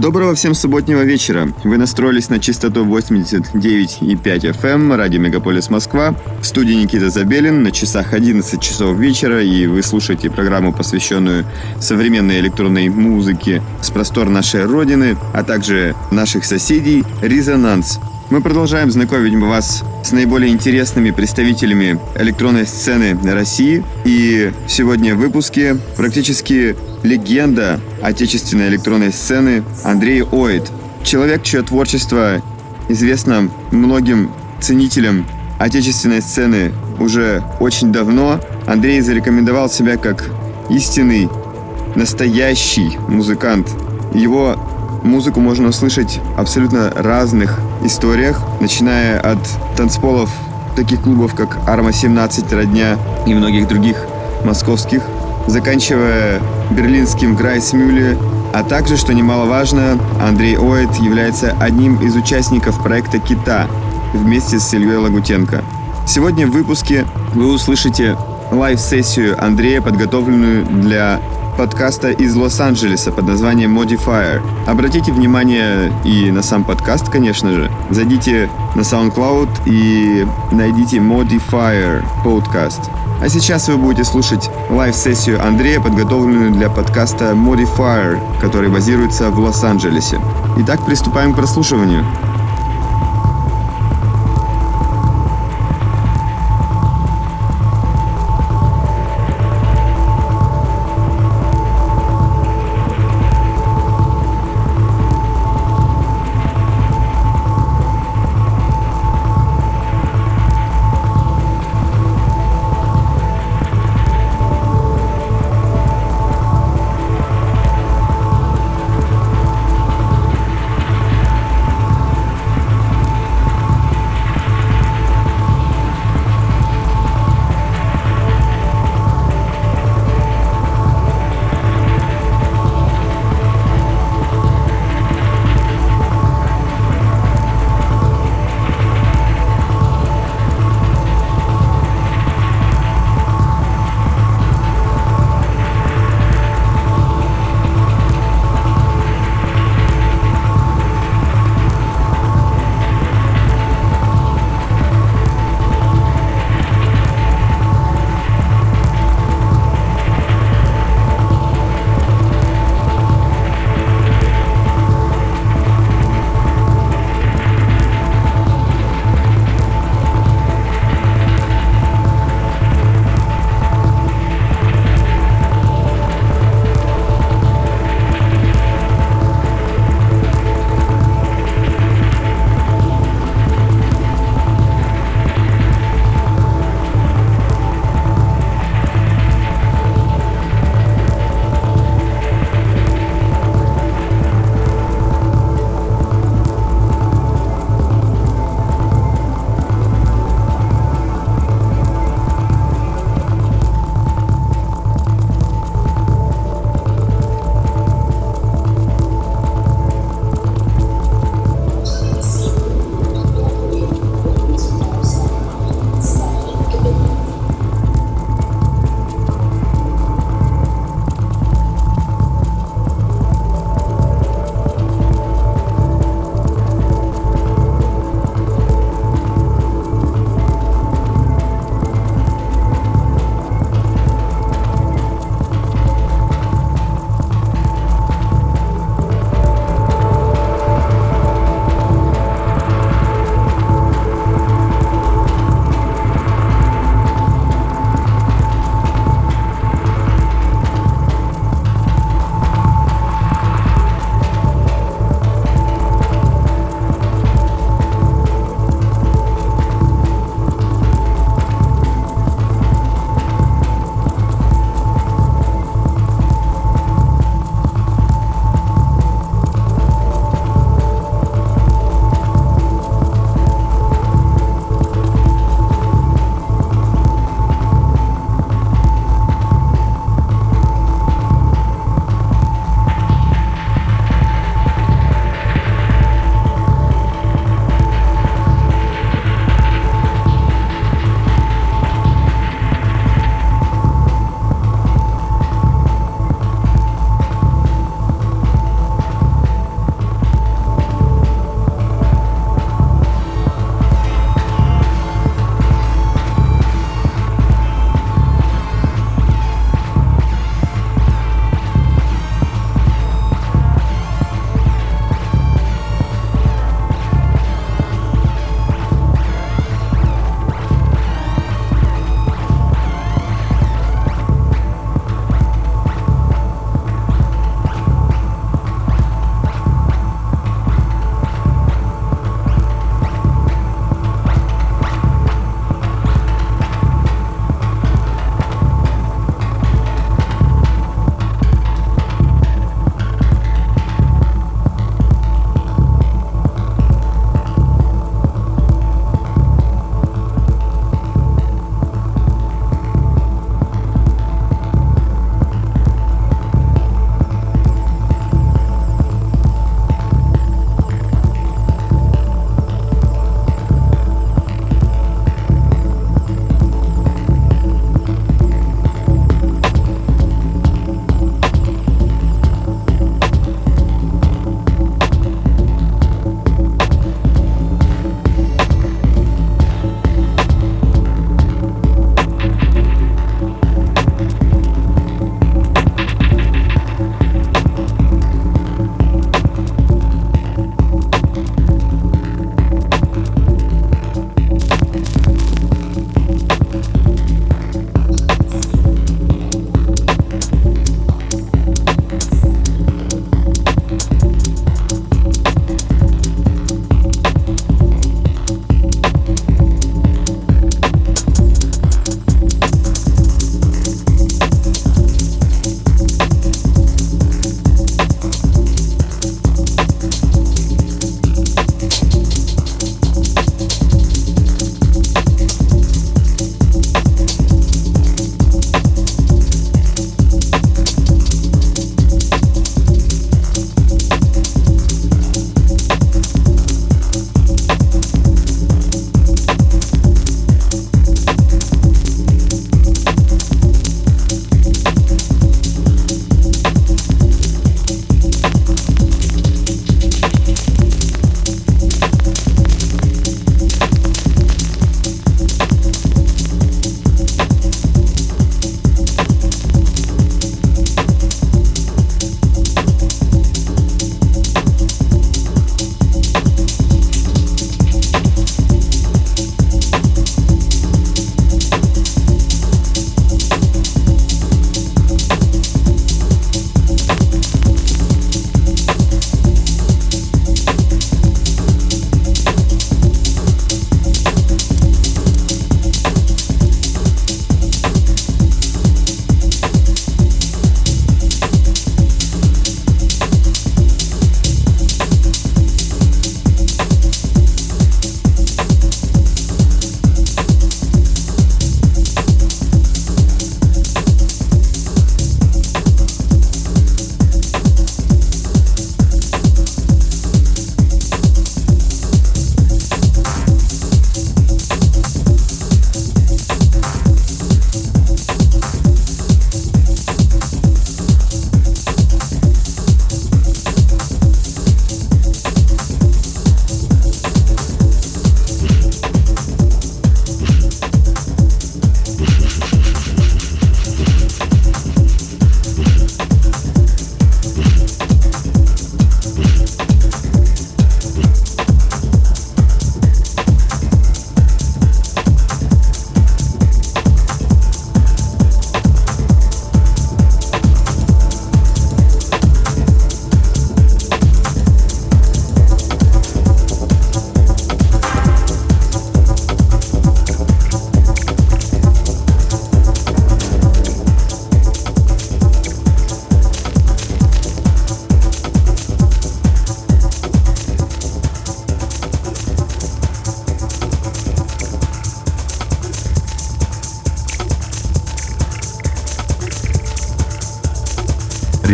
Доброго всем субботнего вечера. Вы настроились на частоту 89,5 FM, эм, радио Мегаполис Москва. В студии Никита Забелин, на часах 11 часов вечера, и вы слушаете программу, посвященную современной электронной музыке с простор нашей Родины, а также наших соседей «Резонанс». Мы продолжаем знакомить вас с наиболее интересными представителями электронной сцены России. И сегодня в выпуске практически легенда отечественной электронной сцены Андрей Оид. Человек, чье творчество известно многим ценителям отечественной сцены уже очень давно. Андрей зарекомендовал себя как истинный, настоящий музыкант. Его Музыку можно услышать в абсолютно разных историях, начиная от танцполов таких клубов, как Арма-17, Родня и многих других московских, заканчивая берлинским Грайсмюле, а также, что немаловажно, Андрей Ойд является одним из участников проекта «Кита» вместе с Ильей Лагутенко. Сегодня в выпуске вы услышите live-сессию Андрея, подготовленную для подкаста из Лос-Анджелеса под названием Modifier. Обратите внимание и на сам подкаст, конечно же. Зайдите на SoundCloud и найдите Modifier Podcast. А сейчас вы будете слушать live-сессию Андрея, подготовленную для подкаста Modifier, который базируется в Лос-Анджелесе. Итак, приступаем к прослушиванию.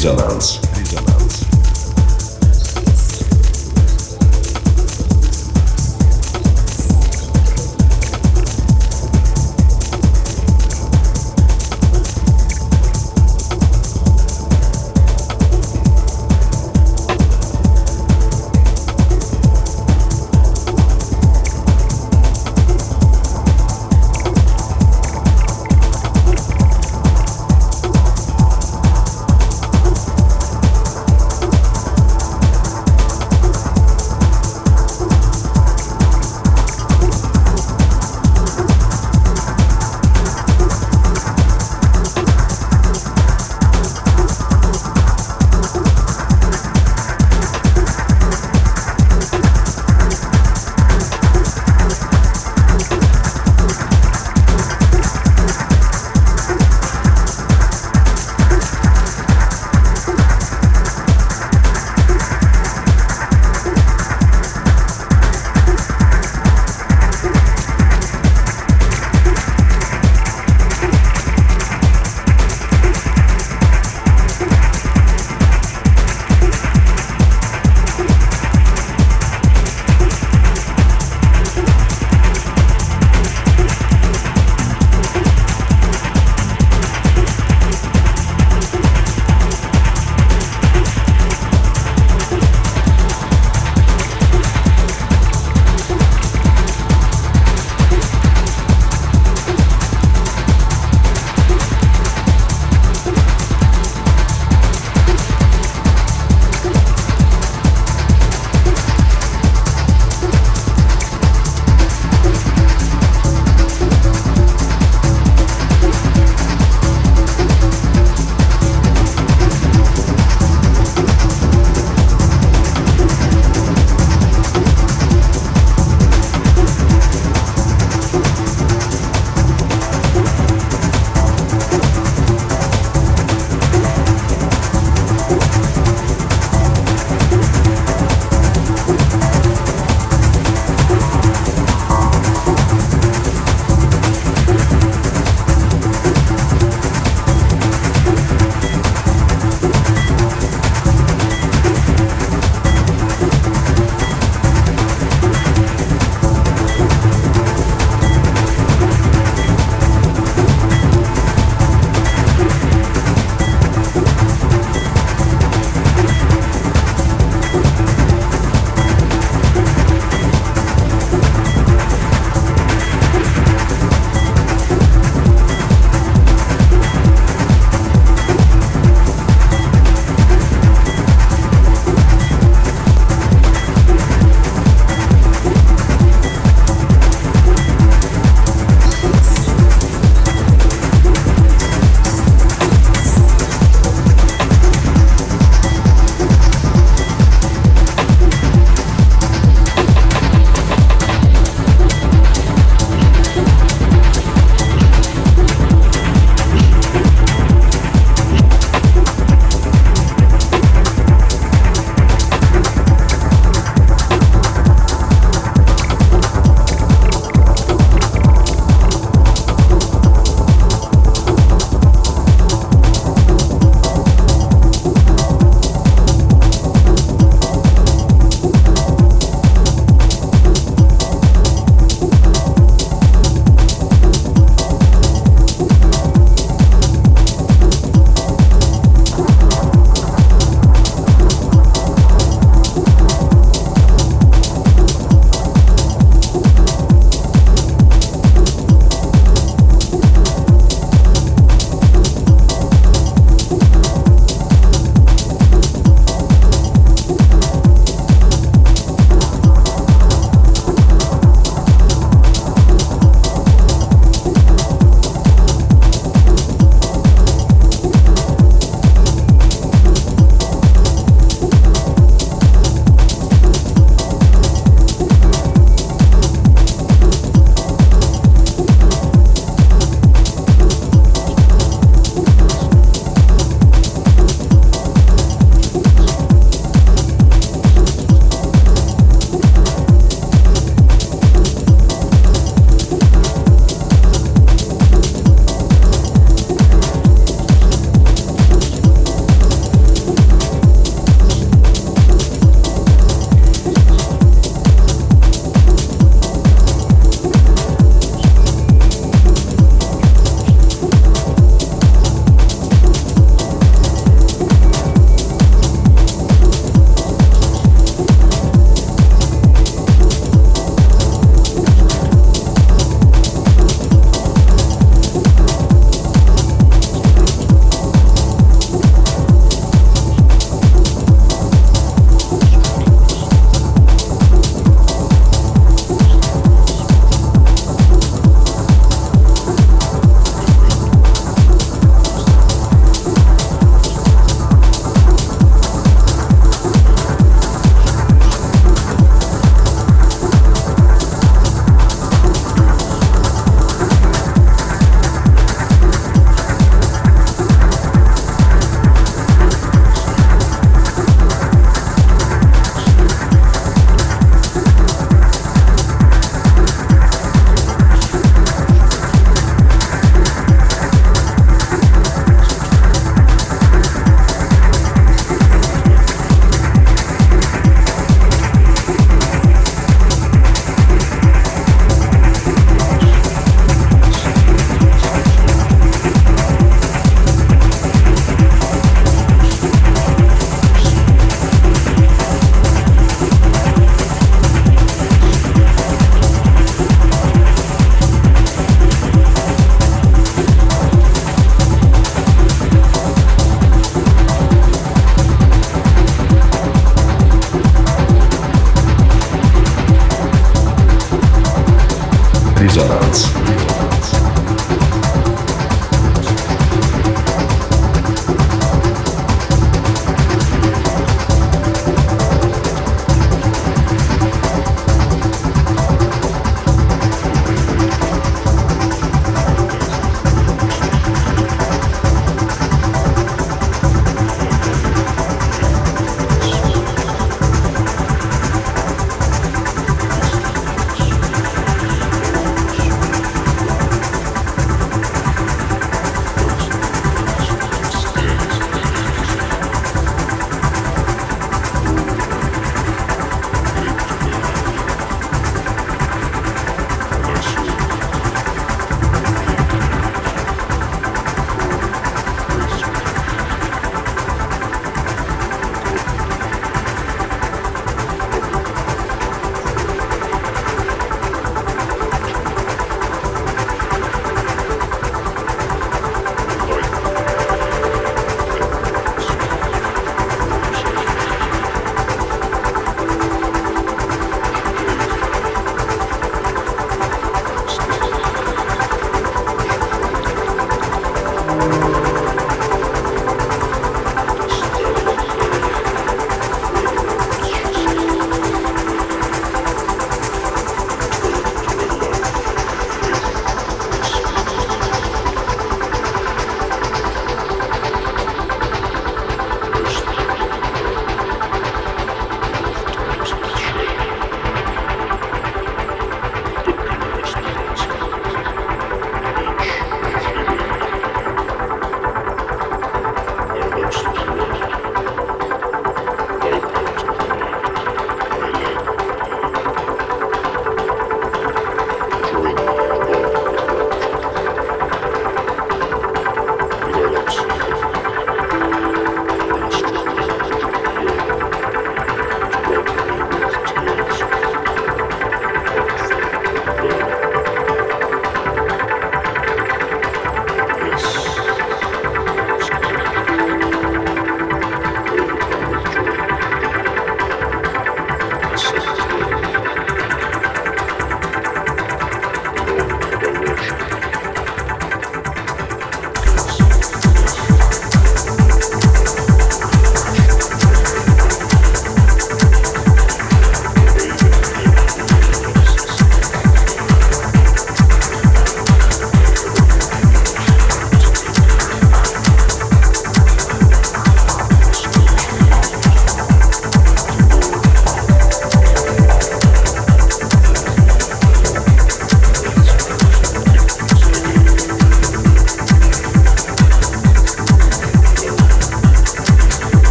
Резонанс.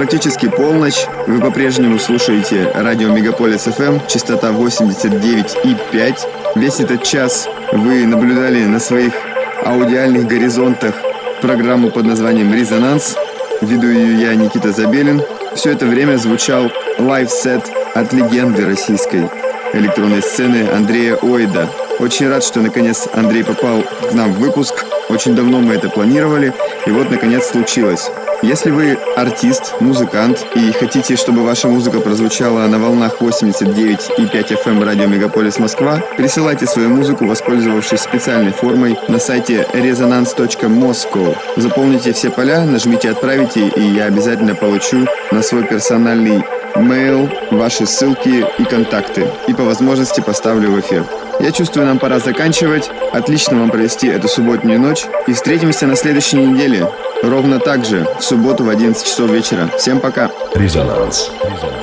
Практически полночь. Вы по-прежнему слушаете радио Мегаполис FM, частота 89,5. Весь этот час вы наблюдали на своих аудиальных горизонтах программу под названием «Резонанс». Веду ее я, Никита Забелин. Все это время звучал live-сет от легенды российской электронной сцены Андрея Ойда. Очень рад, что наконец Андрей попал к нам в выпуск. Очень давно мы это планировали, и вот наконец случилось. Если вы артист, музыкант и хотите, чтобы ваша музыка прозвучала на волнах 89 и 5 FM эм радио Мегаполис Москва, присылайте свою музыку, воспользовавшись специальной формой на сайте resonance.moscow. Заполните все поля, нажмите «Отправить», и я обязательно получу на свой персональный mail ваши ссылки и контакты. По возможности поставлю в эфир. Я чувствую, нам пора заканчивать. Отлично вам провести эту субботнюю ночь. И встретимся на следующей неделе. Ровно так же, в субботу в 11 часов вечера. Всем пока. Резонанс. Резонанс.